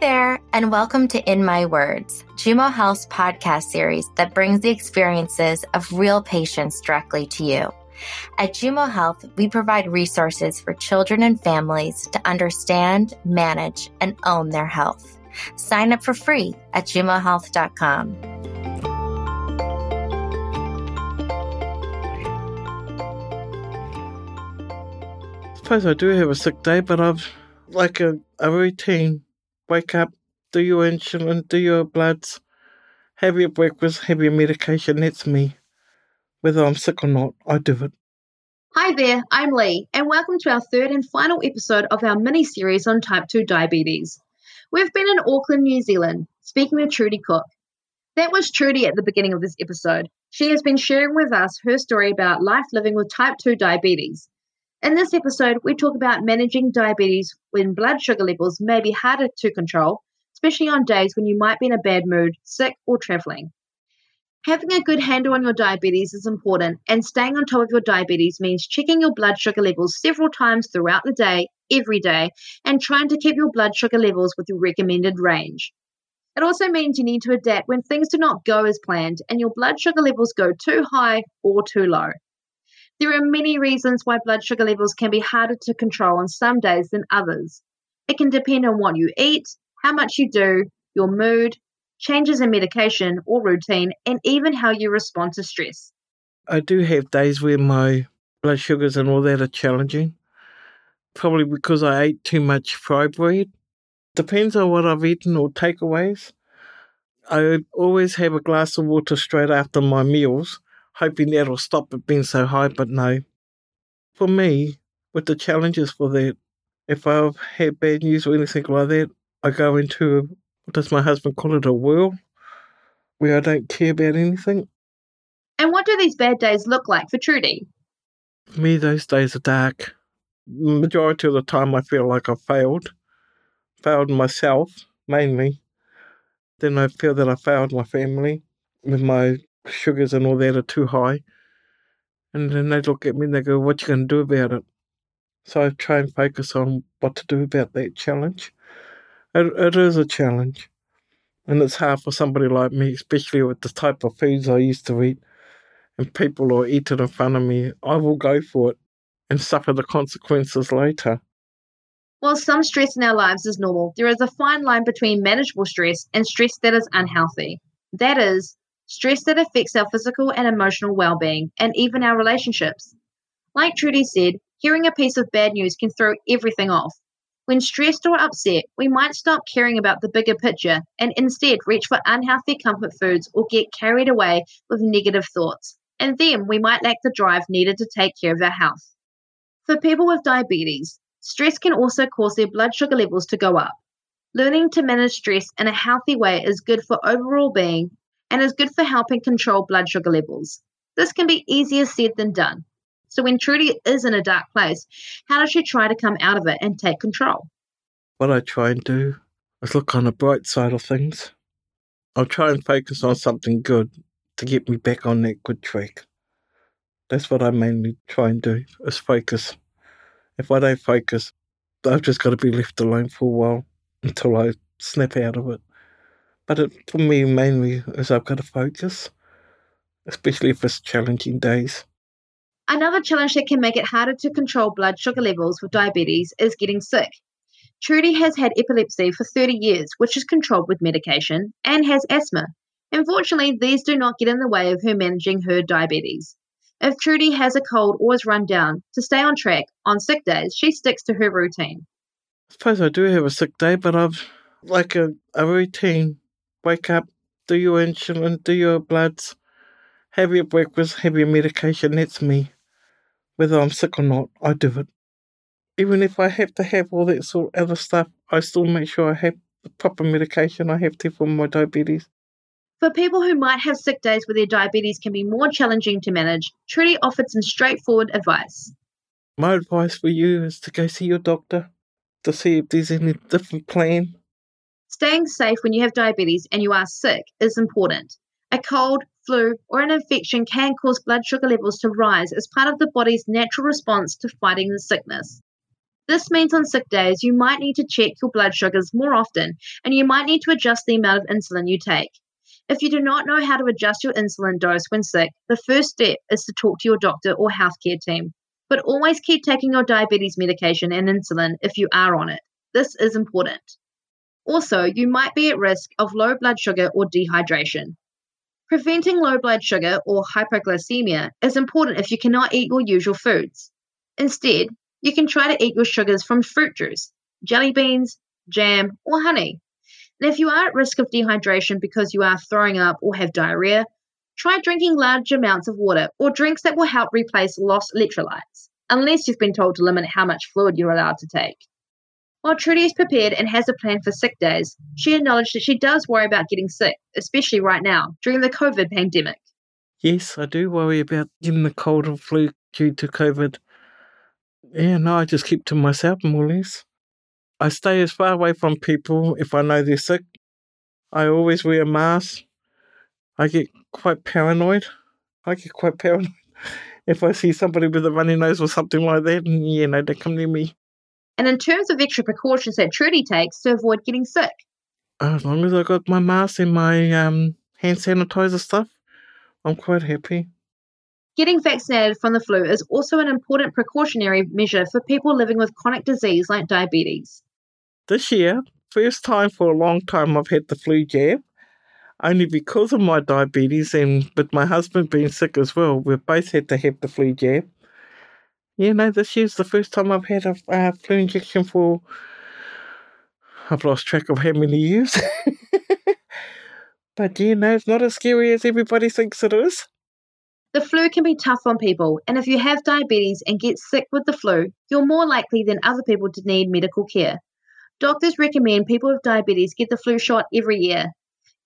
There, and welcome to In My Words, Jumo Health's podcast series that brings the experiences of real patients directly to you. At Jumo Health, we provide resources for children and families to understand, manage, and own their health. Sign up for free at jumohealth.com. I suppose I do have a sick day, but I've like a, a routine. Wake up, do your insulin, do your bloods, have your breakfast, have your medication. That's me. Whether I'm sick or not, I do it. Hi there, I'm Lee, and welcome to our third and final episode of our mini series on type 2 diabetes. We've been in Auckland, New Zealand, speaking with Trudy Cook. That was Trudy at the beginning of this episode. She has been sharing with us her story about life living with type 2 diabetes. In this episode, we talk about managing diabetes when blood sugar levels may be harder to control, especially on days when you might be in a bad mood, sick, or traveling. Having a good handle on your diabetes is important, and staying on top of your diabetes means checking your blood sugar levels several times throughout the day, every day, and trying to keep your blood sugar levels with your recommended range. It also means you need to adapt when things do not go as planned and your blood sugar levels go too high or too low. There are many reasons why blood sugar levels can be harder to control on some days than others. It can depend on what you eat, how much you do, your mood, changes in medication or routine, and even how you respond to stress. I do have days where my blood sugars and all that are challenging. Probably because I ate too much fried bread. Depends on what I've eaten or takeaways. I always have a glass of water straight after my meals hoping that'll stop it being so high, but no. For me, with the challenges for that, if I've had bad news or anything like that, I go into, what does my husband call it, a whirl, where I don't care about anything. And what do these bad days look like for Trudy? For me, those days are dark. Majority of the time, I feel like I've failed. Failed myself, mainly. Then I feel that I failed my family with my sugars and all that are too high. And then they look at me and they go, What you going to do about it? So I try and focus on what to do about that challenge. It, it is a challenge. And it's hard for somebody like me, especially with the type of foods I used to eat. And people will eat it in front of me. I will go for it and suffer the consequences later. While some stress in our lives is normal, there is a fine line between manageable stress and stress that is unhealthy. That is, stress that affects our physical and emotional well being, and even our relationships. Like Trudy said, hearing a piece of bad news can throw everything off. When stressed or upset, we might stop caring about the bigger picture and instead reach for unhealthy comfort foods or get carried away with negative thoughts. And then we might lack the drive needed to take care of our health. For people with diabetes, stress can also cause their blood sugar levels to go up. Learning to manage stress in a healthy way is good for overall being and is good for helping control blood sugar levels. This can be easier said than done. So, when Trudy is in a dark place, how does she try to come out of it and take control? What I try and do is look on the bright side of things. I'll try and focus on something good to get me back on that good track. That's what I mainly try and do, is focus. If I don't focus, I've just got to be left alone for a while until I snap out of it. But it, for me, mainly is I've got to focus, especially if it's challenging days. Another challenge that can make it harder to control blood sugar levels with diabetes is getting sick. Trudy has had epilepsy for 30 years, which is controlled with medication, and has asthma. Unfortunately, these do not get in the way of her managing her diabetes. If Trudy has a cold or is run down, to stay on track on sick days, she sticks to her routine. I suppose I do have a sick day, but I've like a, a routine wake up, do your insulin, do your bloods, have your breakfast, have your medication. That's me. Whether I'm sick or not, I do it. Even if I have to have all that sort of other stuff, I still make sure I have the proper medication I have to for my diabetes. For people who might have sick days where their diabetes can be more challenging to manage, Trudy offered some straightforward advice. My advice for you is to go see your doctor to see if there's any different plan Staying safe when you have diabetes and you are sick is important. A cold, flu, or an infection can cause blood sugar levels to rise as part of the body's natural response to fighting the sickness. This means on sick days, you might need to check your blood sugars more often and you might need to adjust the amount of insulin you take. If you do not know how to adjust your insulin dose when sick, the first step is to talk to your doctor or healthcare team. But always keep taking your diabetes medication and insulin if you are on it. This is important. Also, you might be at risk of low blood sugar or dehydration. Preventing low blood sugar or hypoglycemia is important if you cannot eat your usual foods. Instead, you can try to eat your sugars from fruit juice, jelly beans, jam, or honey. And if you are at risk of dehydration because you are throwing up or have diarrhea, try drinking large amounts of water or drinks that will help replace lost electrolytes, unless you've been told to limit how much fluid you're allowed to take. While Trudy is prepared and has a plan for sick days, she acknowledged that she does worry about getting sick, especially right now, during the COVID pandemic. Yes, I do worry about getting the cold or flu due to COVID. Yeah, no, I just keep to myself more or less. I stay as far away from people if I know they're sick. I always wear a mask. I get quite paranoid. I get quite paranoid if I see somebody with a runny nose or something like that, and you know, they come near me. And in terms of extra precautions that Trudy takes to avoid getting sick, As long as I got my mask and my um, hand sanitizer stuff, I'm quite happy. getting vaccinated from the flu is also an important precautionary measure for people living with chronic disease like diabetes. This year, first time for a long time I've had the flu jab, only because of my diabetes and with my husband being sick as well. We've both had to have the flu jab. You know, this year's the first time I've had a flu injection for. I've lost track of how many years. but you know, it's not as scary as everybody thinks it is. The flu can be tough on people, and if you have diabetes and get sick with the flu, you're more likely than other people to need medical care. Doctors recommend people with diabetes get the flu shot every year.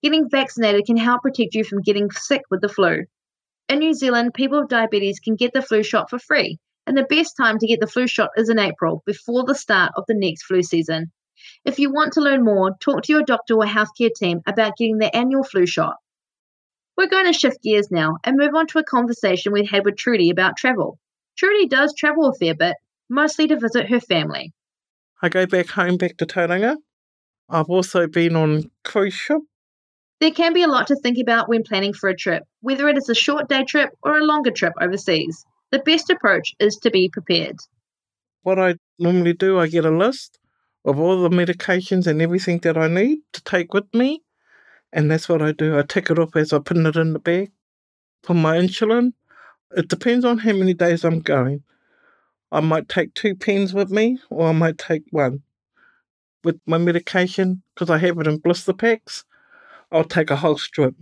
Getting vaccinated can help protect you from getting sick with the flu. In New Zealand, people with diabetes can get the flu shot for free, and the best time to get the flu shot is in April, before the start of the next flu season. If you want to learn more, talk to your doctor or healthcare team about getting the annual flu shot. We're going to shift gears now and move on to a conversation we had with Trudy about travel. Trudy does travel a fair bit, mostly to visit her family. I go back home, back to Tauranga. I've also been on cruise ship. There can be a lot to think about when planning for a trip, whether it is a short day trip or a longer trip overseas. The best approach is to be prepared. What I normally do, I get a list of all the medications and everything that I need to take with me. And that's what I do. I tick it up as I put it in the bag. For my insulin, it depends on how many days I'm going. I might take two pens with me, or I might take one. With my medication, because I have it in blister packs, I'll take a whole strip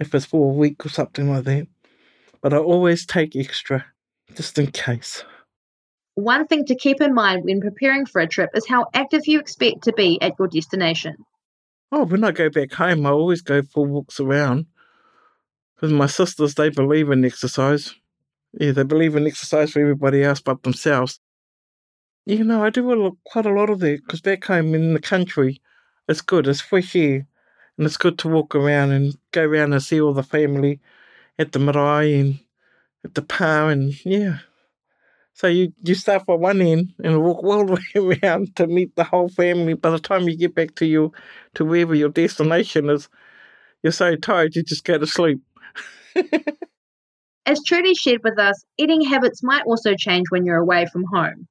if it's for a week or something like that. But I always take extra, just in case. One thing to keep in mind when preparing for a trip is how active you expect to be at your destination. Oh, when I go back home, I always go for walks around. Because my sisters, they believe in exercise. Yeah, they believe in exercise for everybody else but themselves. You know, I do a lot, quite a lot of that because back home in the country, it's good. It's fresh air. And it's good to walk around and go around and see all the family at the marae and the power and yeah. So you, you start from one end and walk all the way around to meet the whole family. By the time you get back to your to wherever your destination is, you're so tired you just go to sleep. As Trudy shared with us, eating habits might also change when you're away from home.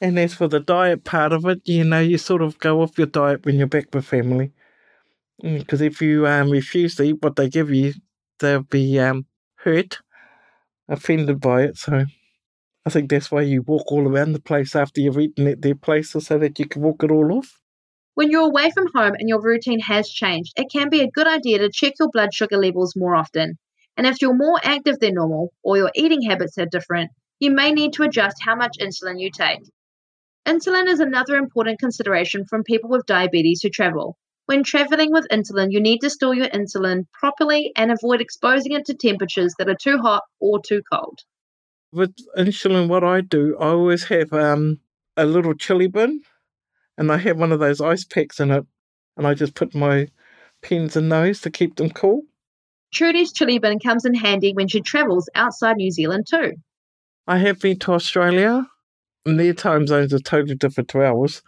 And as for the diet part of it, you know, you sort of go off your diet when you're back with family. Because if you um, refuse to eat what they give you, they'll be um, hurt, offended by it. So I think that's why you walk all around the place after you've eaten at their places so that you can walk it all off. When you're away from home and your routine has changed, it can be a good idea to check your blood sugar levels more often. And if you're more active than normal or your eating habits are different, you may need to adjust how much insulin you take. Insulin is another important consideration from people with diabetes who travel. When traveling with insulin, you need to store your insulin properly and avoid exposing it to temperatures that are too hot or too cold. With insulin, what I do, I always have um, a little chilly bin and I have one of those ice packs in it. And I just put my pens in those to keep them cool. Trudy's chilly bin comes in handy when she travels outside New Zealand too. I have been to Australia And their time zones are totally different to ours.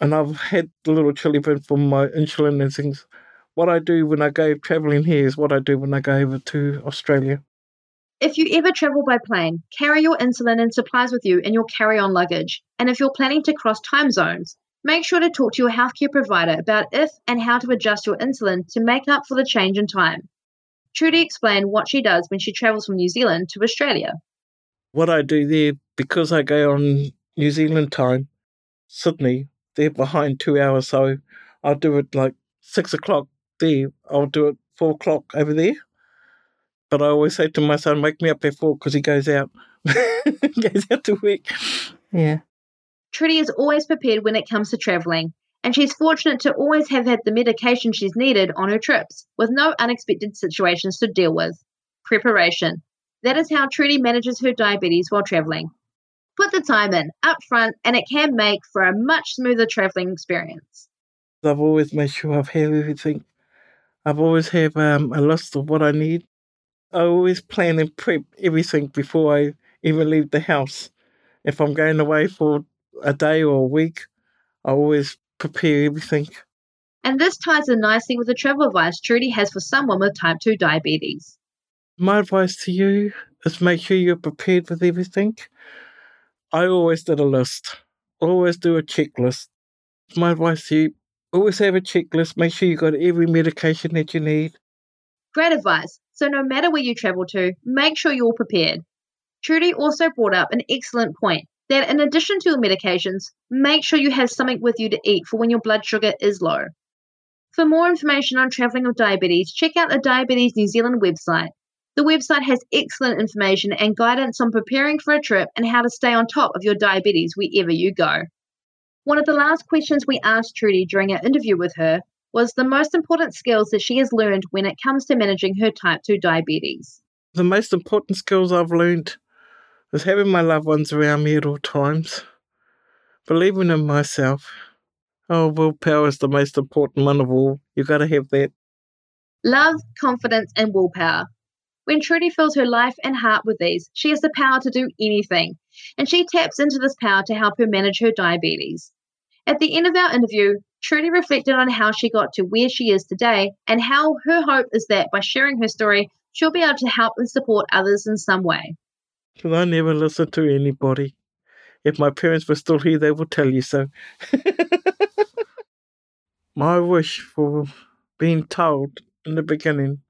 And I've had the little chilly bin for my insulin and things. What I do when I go travelling here is what I do when I go over to Australia. If you ever travel by plane, carry your insulin and supplies with you in your carry on luggage. And if you're planning to cross time zones, make sure to talk to your healthcare provider about if and how to adjust your insulin to make up for the change in time. Trudy explained what she does when she travels from New Zealand to Australia. What I do there, because I go on New Zealand time, Sydney, they're behind two hours, so I'll do it like six o'clock there. I'll do it four o'clock over there. But I always say to my son, wake me up at four because he goes out. goes out to work. Yeah. Trudy is always prepared when it comes to travelling, and she's fortunate to always have had the medication she's needed on her trips, with no unexpected situations to deal with. Preparation. That is how Trudy manages her diabetes while travelling. Put the time in up front, and it can make for a much smoother travelling experience. I've always made sure I've had everything. I've always have um, a list of what I need. I always plan and prep everything before I even leave the house. If I'm going away for a day or a week, I always prepare everything. And this ties in nicely with the travel advice Trudy has for someone with type 2 diabetes. My advice to you is make sure you're prepared with everything. I always did a list, always do a checklist. My advice to you always have a checklist, make sure you got every medication that you need. Great advice. So, no matter where you travel to, make sure you're prepared. Trudy also brought up an excellent point that in addition to your medications, make sure you have something with you to eat for when your blood sugar is low. For more information on travelling with diabetes, check out the Diabetes New Zealand website. The website has excellent information and guidance on preparing for a trip and how to stay on top of your diabetes wherever you go. One of the last questions we asked Trudy during our interview with her was the most important skills that she has learned when it comes to managing her type 2 diabetes. The most important skills I've learned is having my loved ones around me at all times, believing in myself. Oh, willpower is the most important one of all. You've got to have that. Love, confidence, and willpower. When Trudy fills her life and heart with these, she has the power to do anything, and she taps into this power to help her manage her diabetes. At the end of our interview, Trudy reflected on how she got to where she is today and how her hope is that by sharing her story, she'll be able to help and support others in some way. Because I never listened to anybody. If my parents were still here, they would tell you so. my wish for being told in the beginning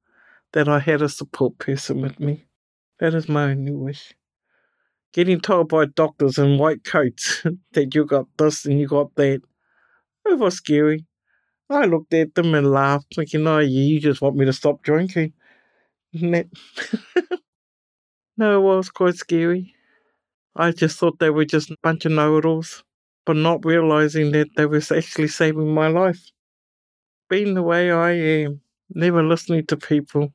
that I had a support person with me. That is my only wish. Getting told by doctors in white coats that you got this and you got that, it was scary. I looked at them and laughed, thinking, oh, you just want me to stop drinking. No, it was quite scary. I just thought they were just a bunch of know it alls, but not realizing that they were actually saving my life. Being the way I am, never listening to people,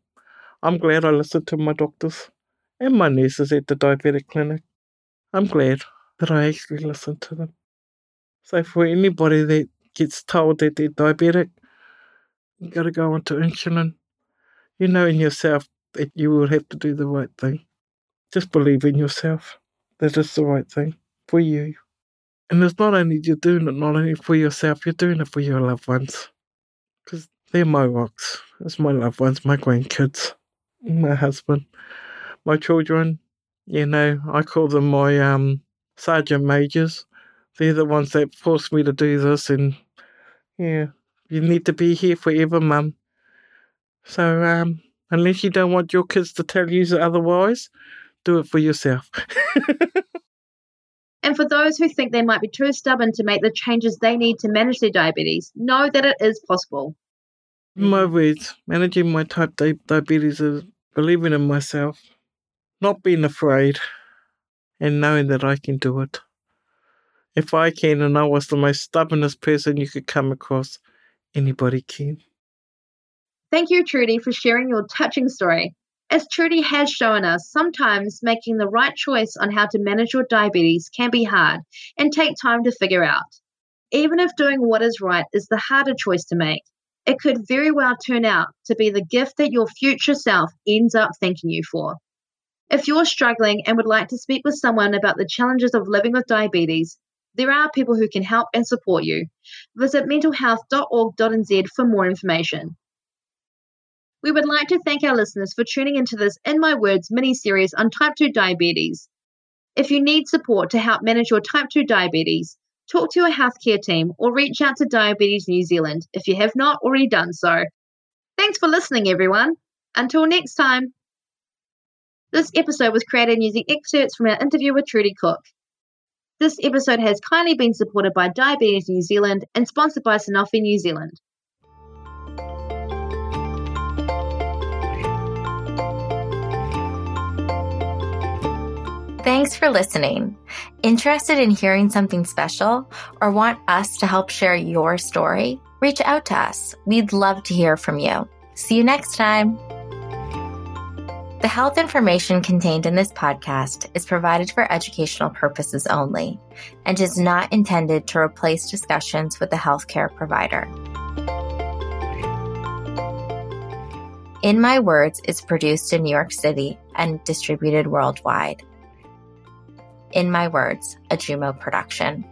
I'm glad I listened to my doctors and my nurses at the diabetic clinic. I'm glad that I actually listened to them. So, for anybody that gets told that they're diabetic, you gotta go onto insulin. You know in yourself that you will have to do the right thing. Just believe in yourself. That is the right thing for you. And it's not only you're doing it not only for yourself, you're doing it for your loved ones. Because they're my rocks. It's my loved ones, my grandkids, my husband, my children. You know, I call them my um, sergeant majors. They're the ones that force me to do this. And yeah, you need to be here forever, mum. So, um, unless you don't want your kids to tell you otherwise, do it for yourself. and for those who think they might be too stubborn to make the changes they need to manage their diabetes, know that it is possible. My words, managing my type di- diabetes is believing in myself, not being afraid, and knowing that I can do it. If I can, and I was the most stubbornest person you could come across, anybody can. Thank you, Trudy, for sharing your touching story. As Trudy has shown us, sometimes making the right choice on how to manage your diabetes can be hard and take time to figure out. Even if doing what is right is the harder choice to make, it could very well turn out to be the gift that your future self ends up thanking you for. If you're struggling and would like to speak with someone about the challenges of living with diabetes, there are people who can help and support you. Visit mentalhealth.org.nz for more information. We would like to thank our listeners for tuning into this In My Words mini series on type 2 diabetes. If you need support to help manage your type 2 diabetes, talk to your healthcare team or reach out to Diabetes New Zealand if you have not already done so. Thanks for listening, everyone. Until next time. This episode was created using excerpts from our interview with Trudy Cook. This episode has kindly been supported by Diabetes New Zealand and sponsored by Sanofi New Zealand. Thanks for listening. Interested in hearing something special or want us to help share your story? Reach out to us. We'd love to hear from you. See you next time. The health information contained in this podcast is provided for educational purposes only and is not intended to replace discussions with a healthcare provider. In My Words is produced in New York City and distributed worldwide. In My Words, a Jumo production.